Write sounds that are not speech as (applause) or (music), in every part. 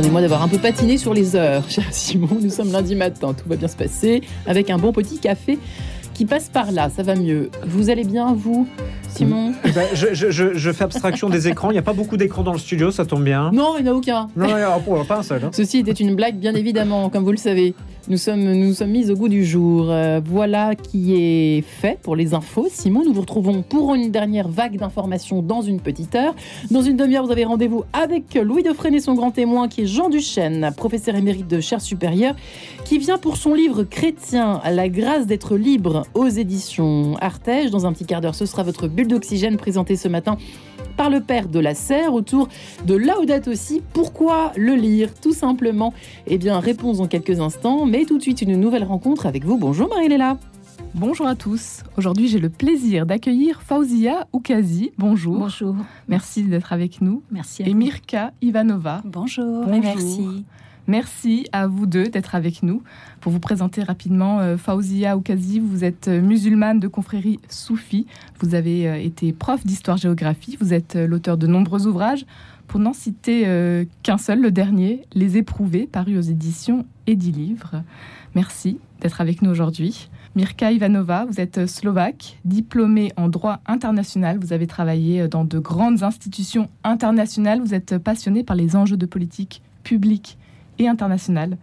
Pardonnez-moi d'avoir un peu patiné sur les heures, (laughs) cher Simon. Nous sommes lundi matin, tout va bien se passer avec un bon petit café qui passe par là. Ça va mieux. Vous allez bien, vous, Simon Eh ben, je, je- je- je fais abstraction des écrans. Il n'y a pas beaucoup d'écrans dans le studio, ça tombe bien. Non, il n'y en a aucun. Non, il y a- oh, pas un seul. hein. Ceci était une blague, bien évidemment, comme vous le savez. Nous sommes, nous nous sommes mis au goût du jour. Euh, voilà qui est fait pour les infos. Simon, nous vous retrouvons pour une dernière vague d'informations dans une petite heure. Dans une demi-heure, vous avez rendez-vous avec Louis et son grand témoin, qui est Jean Duchesne, professeur émérite de chaire supérieure, qui vient pour son livre Chrétien, la grâce d'être libre aux éditions Artege. Dans un petit quart d'heure, ce sera votre bulle d'oxygène présentée ce matin par le père de la serre autour de Laudato aussi. Pourquoi le lire Tout simplement. Eh bien, réponse en quelques instants, mais tout de suite une nouvelle rencontre avec vous. Bonjour Marie-Léla. Bonjour à tous. Aujourd'hui, j'ai le plaisir d'accueillir Fauzia Oukazi. Bonjour. Bonjour. Merci d'être avec nous. Merci à Et vous. Mirka Ivanova. Bonjour, Bonjour. et merci. Merci à vous deux d'être avec nous. Pour vous présenter rapidement, euh, Fauzia Oukazi, vous êtes euh, musulmane de confrérie soufie. Vous avez euh, été prof d'histoire-géographie. Vous êtes l'auteur de nombreux ouvrages. Pour n'en citer qu'un seul, le dernier, Les Éprouvés, paru aux éditions Edilivre. Merci d'être avec nous aujourd'hui. Mirka Ivanova, vous êtes slovaque, diplômée en droit international. Vous avez travaillé dans de grandes institutions internationales. Vous êtes passionnée par les enjeux de politique publique et internationale.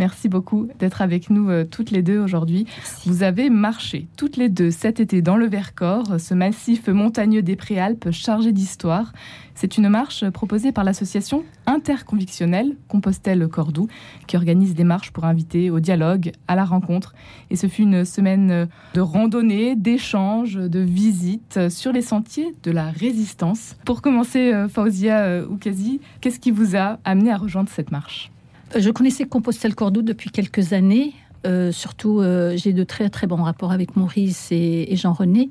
Merci beaucoup d'être avec nous euh, toutes les deux aujourd'hui. Vous avez marché toutes les deux cet été dans le Vercors, ce massif montagneux des Préalpes chargé d'histoire. C'est une marche proposée par l'association interconvictionnelle Compostelle Cordoue qui organise des marches pour inviter au dialogue, à la rencontre. Et ce fut une semaine de randonnée, d'échanges, de visites sur les sentiers de la résistance. Pour commencer, euh, Fauzia euh, Oukazi, qu'est-ce qui vous a amené à rejoindre cette marche? Je connaissais Compostelle Cordoue depuis quelques années. Euh, surtout, euh, j'ai de très très bons rapports avec Maurice et, Jean-René.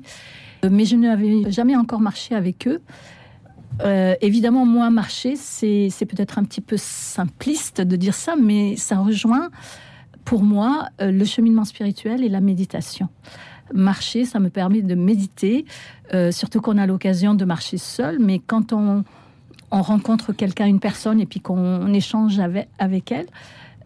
Euh, mais je n'avais jamais encore marché avec eux. Évidemment, moi, marcher, c'est peut-être un petit peu simpliste de dire ça, mais ça rejoint pour moi le cheminement spirituel et la méditation. Marcher, ça me permet de méditer, surtout qu'on a l'occasion de marcher seul, mais quand on, on rencontre quelqu'un, une personne, et puis qu'on échange avec, avec elle,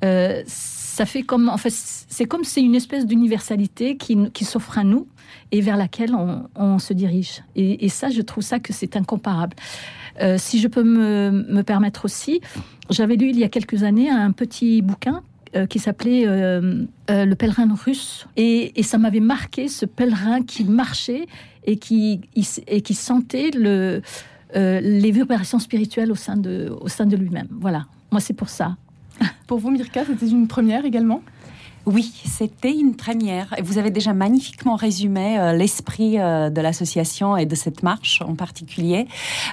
euh, ça fait comme, en fait, c'est comme c'est une espèce d'universalité qui, qui s'offre à nous et vers laquelle on, se dirige. Et, ça, je trouve ça que c'est incomparable. Euh, si je peux me, me permettre aussi, j'avais lu il y a quelques années un petit bouquin euh, qui s'appelait euh, euh, Le pèlerin russe. Et, et ça m'avait marqué ce pèlerin qui marchait et qui, et qui sentait le, euh, les vibrations spirituelles au sein de, au sein de lui-même. Voilà, moi c'est pour ça. Pour vous, Mirka, c'était une première également? Oui, c'était une première. Et Vous avez déjà magnifiquement résumé euh, l'esprit euh, de l'association et de cette marche en particulier.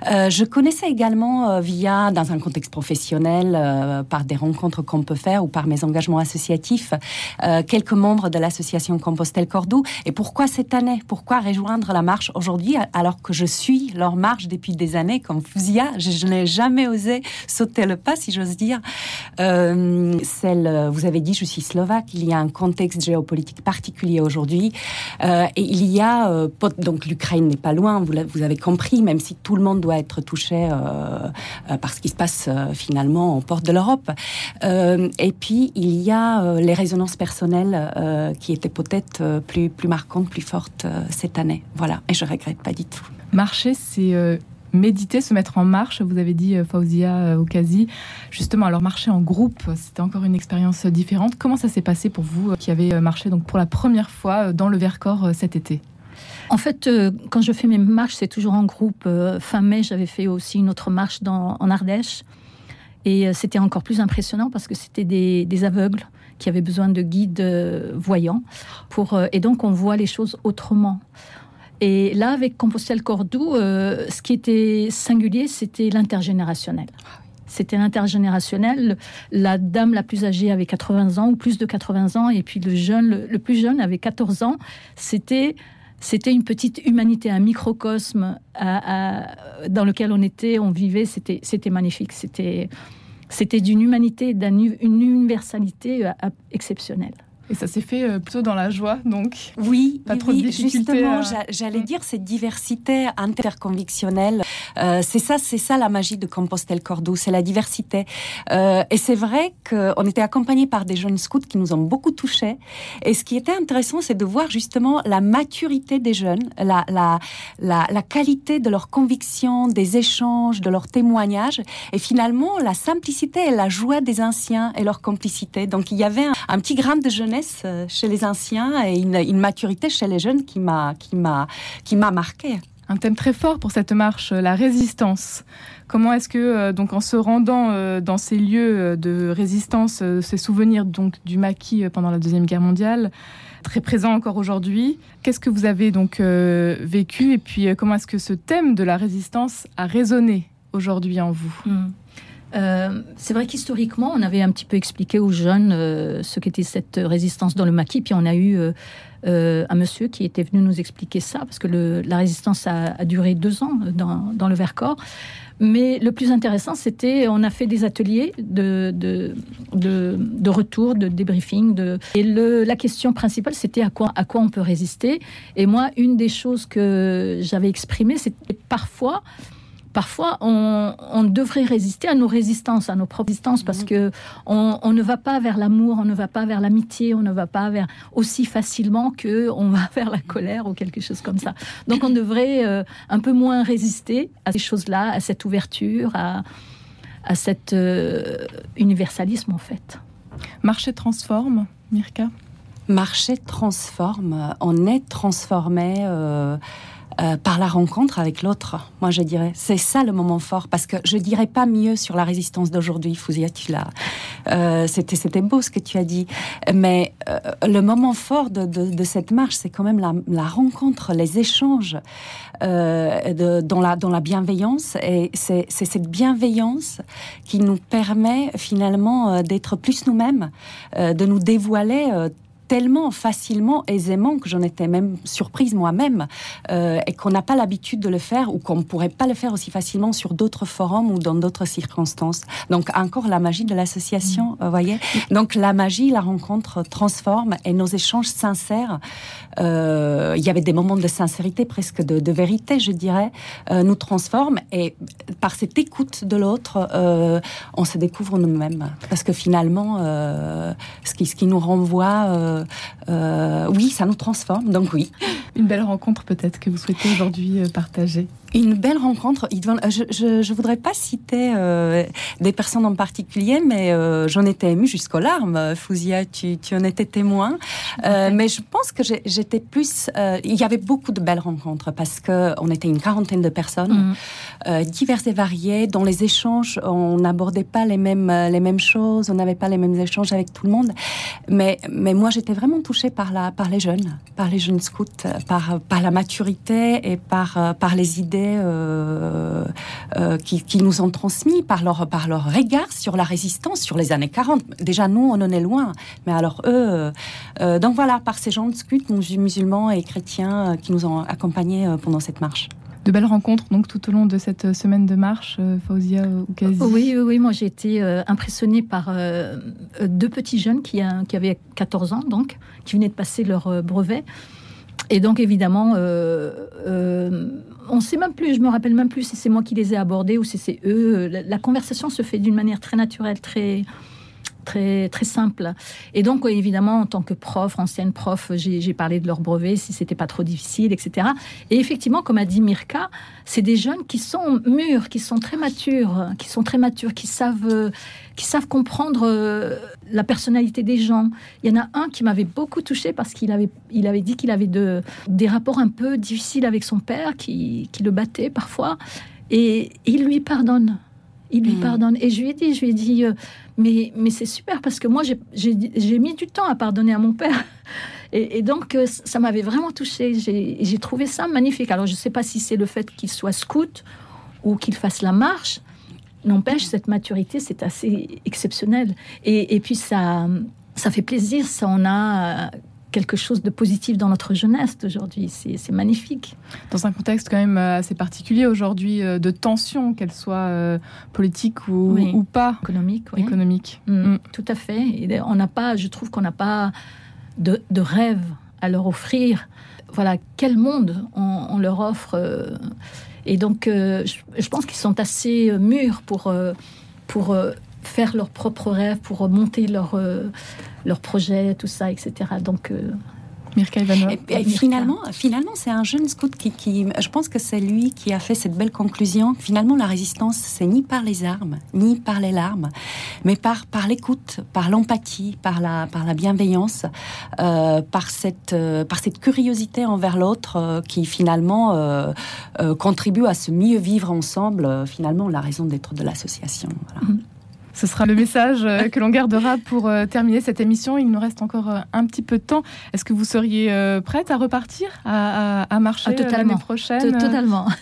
Euh, je connaissais également via, dans un contexte professionnel, par des rencontres qu'on peut faire ou par mes engagements associatifs, quelques membres de l'association Compostelle Cordoue. Et pourquoi cette année? Pourquoi rejoindre la marche aujourd'hui alors que je suis leur marche depuis des années comme Fousia Je, je n'ai jamais osé sauter le pas, si j'ose dire. Celle, vous avez dit, je suis slovaque. Il y a un contexte géopolitique particulier aujourd'hui, Euh, et il y a euh, donc l'Ukraine n'est pas loin. Vous, avez compris, même si tout le monde doit être touché euh, par ce qui se passe finalement aux portes de l'Europe. Et puis il y a les résonances personnelles qui étaient peut-être plus plus marquantes, plus fortes cette année. Voilà, et je regrette pas du tout. Marcher, c'est méditer, se mettre en marche. Vous avez dit, euh, Fauzia euh, Oukazi. Justement, alors marcher en groupe, c'était encore une expérience différente. Comment ça s'est passé pour vous euh, qui avez euh, marché donc pour la première fois euh, dans le Vercors euh, cet été? En fait, euh, quand je fais mes marches, c'est toujours en groupe. Euh, fin mai, j'avais fait aussi une autre marche en Ardèche. Et euh, c'était encore plus impressionnant parce que c'était des, des aveugles qui avaient besoin de guides euh, voyants. Pour, euh, et donc, on voit les choses autrement. Et là, avec Compostelle Cordoue, euh, ce qui était singulier, c'était l'intergénérationnel. C'était l'intergénérationnel. La dame la plus âgée avait 80 ans ou plus de 80 ans, et puis le jeune, le, le plus jeune avait 14 ans. C'était c'était une petite humanité, un microcosme à- à- dans lequel on était, on vivait. C'était c'était magnifique. C'était c'était d'une humanité, d'une universalité euh, exceptionnelle. Et ça s'est fait euh, plutôt dans la joie, donc. Oui, Pas oui, trop de difficultés justement, à- j'a- j'allais dire cette diversité interconvictionnelle c'est ça, c'est ça la magie de Compostelle Cordoue, c'est la diversité. et c'est vrai qu'on était accompagnés par des jeunes scouts qui nous ont beaucoup touchés. Et ce qui était intéressant, c'est de voir justement la maturité des jeunes, la, la, la, la qualité de leurs convictions, des échanges, de leurs témoignages, et finalement la simplicité et la joie des anciens et leur complicité. Donc il y avait un, petit grain de jeunesse euh, chez les anciens et une, maturité chez les jeunes qui m'a qui m'a qui m'a marqué. Un thème très fort pour cette marche, la résistance. Comment est-ce que, euh, donc, en se rendant euh, dans ces lieux de résistance, ces souvenirs donc du maquis pendant la deuxième guerre mondiale, très présents encore aujourd'hui, qu'est-ce que vous avez donc vécu et puis comment est-ce que ce thème de la résistance a résonné aujourd'hui en vous? Hmm. Euh, c'est vrai qu'historiquement, on avait un petit peu expliqué aux jeunes euh, ce qu'était cette résistance dans le maquis, puis on a eu euh, un monsieur qui était venu nous expliquer ça, parce que la résistance a, duré deux ans dans, le Vercors. Mais le plus intéressant, c'était, on a fait des ateliers de, retour, de débriefing. Et la question principale, c'était à quoi, à quoi on peut résister. Et moi, une des choses que j'avais exprimées, c'était parfois parfois on, devrait résister à nos résistances, à nos propres résistances, parce mhm. que on, ne va pas vers l'amour, on ne va pas vers l'amitié, on ne va pas vers aussi facilement que on va (laughs) vers la colère ou quelque chose comme ça. Donc on devrait euh, un peu moins résister à ces choses-là, à cette ouverture, à, à cet euh, universalisme en fait. Marché transforme, Mirka? Marché transforme, on est transformé. Euh, euh, par la rencontre avec l'autre, moi je dirais. C'est ça le moment fort, parce que je dirais pas mieux sur la résistance d'aujourd'hui, Fouzia, tu l'as. Euh, c'était, c'était beau ce que tu as dit. Mais euh, le moment fort de, cette marche, c'est quand même la, rencontre, les échanges dans, la, dans la bienveillance. Et c'est, c'est cette bienveillance qui nous permet finalement d'être plus nous-mêmes, de nous dévoiler tellement facilement, aisément, que j'en étais même surprise moi-même, euh, et qu'on n'a pas l'habitude de le faire, ou qu'on ne pourrait pas le faire aussi facilement sur d'autres forums ou dans d'autres circonstances. Donc encore la magie de l'association, vous voyez. Donc la magie, la rencontre transforme, et nos échanges sincères, euh, il y avait des moments de sincérité, presque de, vérité, je dirais, euh, nous transforment, et par cette écoute de l'autre, on se découvre nous-mêmes. Parce que finalement, ce, qui, ce qui nous renvoie euh, euh, oui, ça nous transforme, donc oui. Une belle rencontre peut-être que vous souhaitez aujourd'hui euh, partager une belle rencontre. Je ne voudrais pas citer des personnes en particulier, mais j'en étais émue jusqu'aux larmes. Fouzia, tu, en étais témoin. mais je pense que j'étais plus. il y avait beaucoup de belles rencontres parce qu'on était une quarantaine de personnes, mm. diverses et variées, dont les échanges, on n'abordait pas les mêmes, les mêmes choses, on n'avait pas les mêmes échanges avec tout le monde. Mais, mais moi, j'étais vraiment touchée par, la, par les jeunes, par les jeunes scouts, par, par la maturité et par, par les idées euh, euh, qui, qui, nous ont transmis, par leur, par leur regard sur la résistance, sur les années 40. Déjà, nous, on en est loin, mais alors eux... Euh, donc voilà, par ces gens de scouts musulmans et chrétiens qui nous ont accompagnés pendant cette marche de belles rencontres donc tout au long de cette semaine de marche, euh, Fauzia Oukazi Oui, oui, moi j'ai été euh, impressionnée par euh, deux petits jeunes qui, qui, avaient 14 ans, donc, qui venaient de passer leur brevet. Et donc évidemment, on ne sait même plus, je me rappelle même plus si c'est moi qui les ai abordés ou si c'est eux. la, conversation se fait d'une manière très naturelle, très très, très simple. Et donc, évidemment, en tant que prof, ancienne prof, j'ai parlé de leur brevet, si c'était pas trop difficile, etc. Et effectivement, comme a dit Mirka, c'est des jeunes qui sont mûrs, qui sont très matures, qui sont très matures, qui savent, qui savent comprendre euh, la personnalité des gens. Il y en a un qui m'avait beaucoup touché parce qu'il avait, il avait dit qu'il avait de, des rapports un peu difficiles avec son père, qui, qui le battait parfois. Et il lui pardonne il lui hmm. pardonne. Et je lui ai dit, je lui ai dit, euh, mais, c'est super parce que moi, j'ai mis du temps à pardonner à mon père. (laughs) Et, donc, euh, ça m'avait vraiment touché. J'ai trouvé ça magnifique. Alors, je ne sais pas si c'est le fait qu'il soit scout ou qu'il fasse la marche. N'empêche, cette maturité, c'est assez exceptionnel. Et, puis, ça, fait plaisir. Ça, a quelque chose de positif dans notre jeunesse d'aujourd'hui. C'est magnifique. Dans un contexte quand même euh, assez particulier aujourd'hui, euh, de tension, qu'elle soit euh, politique ou, ou, pas. Économique. Oui. Économique. Mm, mm. Tout à fait. on n'a pas, je trouve qu'on n'a pas de, de, rêve à leur offrir. Voilà, quel monde on, leur offre Et donc, euh, je, je pense qu'ils sont assez mûrs pour, euh, pour faire leurs propres rêves, pour monter leur, euh, leur projet, tout ça, etc. Donc, euh, Mirka Ivanova. Et, et finalement, finalement, c'est un jeune scout qui, qui, je pense que c'est lui qui a fait cette belle conclusion. Finalement, la résistance, c'est ni par les armes, ni par les larmes, mais par par l'écoute, par l'empathie, par la par la bienveillance, euh, par cette euh, par cette curiosité envers l'autre euh, qui finalement contribue à se mieux vivre ensemble. finalement, la raison d'être de l'association. Voilà. Ce sera le message euh, que l'on gardera pour euh, terminer cette émission. Il nous reste encore euh, un petit peu de temps. Est-ce que vous seriez prête à repartir, à, à- à marcher Ah, l'année prochaine to- totalement. (laughs)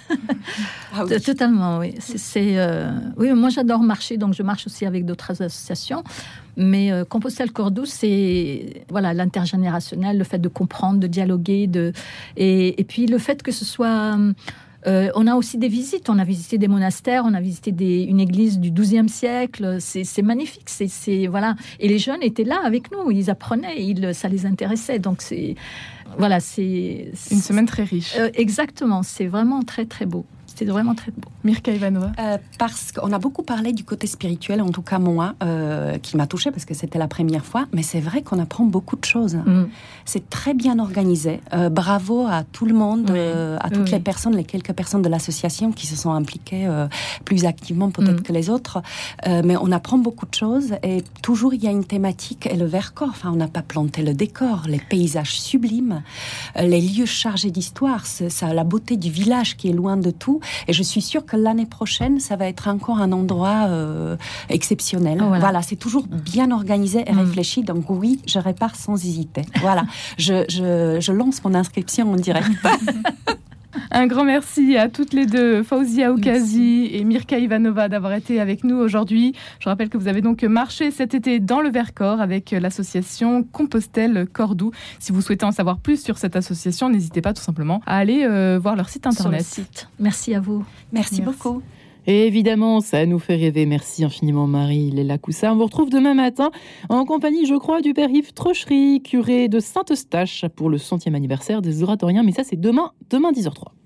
Ah oui. Totalement, oui. C'est, c'est, euh, oui, moi j'adore marcher, donc je marche aussi avec d'autres associations. Mais euh, Compostelle Cordoue, c'est voilà l'intergénérationnel, le fait de comprendre, de dialoguer, de et, et puis le fait que ce soit euh, on a aussi des visites. On a visité des monastères, on a visité des, une église du XIIe siècle. C'est, magnifique. C'est, c'est- voilà. Et les jeunes étaient là avec nous. Ils apprenaient. Ils, ça les intéressait. Donc c'est voilà. C'est Une semaine très riche. euh, exactement. C'est vraiment très très beau. C'était vraiment très beau. Mirka Ivanova. Euh, parce qu'on a beaucoup parlé du côté spirituel, en tout cas moi, euh, qui m'a touchée parce que c'était la première fois. Mais c'est vrai qu'on apprend beaucoup de choses. Mm. C'est très bien organisé. Euh, bravo à tout le monde, Oui. euh, à toutes Oui. les personnes, les quelques personnes de l'association qui se sont impliquées euh, plus activement peut-être Mm. que les autres. Euh, mais on apprend beaucoup de choses et toujours il y a une thématique et le Vercors. Enfin, on n'a pas planté le décor, les paysages sublimes, les lieux chargés d'histoire, ça, la beauté du village qui est loin de tout. Et je suis sûre que l'année prochaine, ça va être encore un endroit euh, exceptionnel. Voilà. voilà, c'est toujours bien organisé et Mm. réfléchi. Donc oui, je répare sans hésiter. Voilà, je, je, je lance mon inscription en direct. (laughs) Un grand merci à toutes les deux, Fauzia Oukazi et Mirka Ivanova, d'avoir été avec nous aujourd'hui. Je rappelle que vous avez donc marché cet été dans le Vercors avec l'association Compostelle Cordoue. Si vous souhaitez en savoir plus sur cette association, n'hésitez pas tout simplement à aller euh, voir leur site Sur le internet. site. Merci à vous. Merci, Merci. beaucoup. Évidemment, ça nous fait rêver. Merci infiniment, Marie Léla Coussa. On vous retrouve demain matin en compagnie, je crois, du père Yves Trochery, curé de Saint-Eustache, pour le centième anniversaire des oratoriens. Mais ça, c'est demain, demain 10h03.